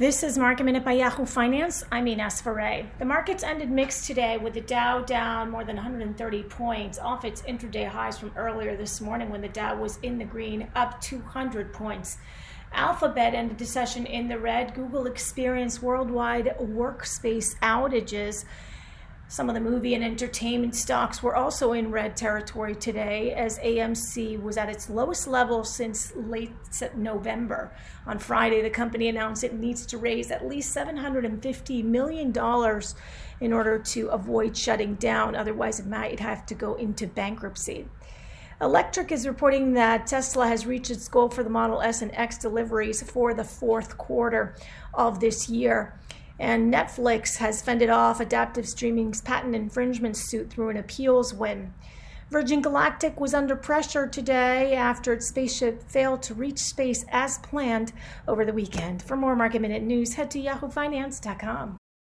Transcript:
This is Market Minute by Yahoo Finance. I'm Ines Ferre. The markets ended mixed today with the Dow down more than 130 points off its intraday highs from earlier this morning when the Dow was in the green, up 200 points. Alphabet ended the session in the red. Google experienced worldwide workspace outages. Some of the movie and entertainment stocks were also in red territory today as AMC was at its lowest level since late November. On Friday, the company announced it needs to raise at least $750 million in order to avoid shutting down. Otherwise, it might have to go into bankruptcy. Electrek is reporting that Tesla has reached its goal for the Model S and X deliveries for the fourth quarter of this year. And Netflix has fended off Adaptive Streaming's patent infringement suit through an appeals win. Virgin Galactic was under pressure today after its spaceship failed to reach space as planned over the weekend. For more Market Minute news, head to yahoofinance.com.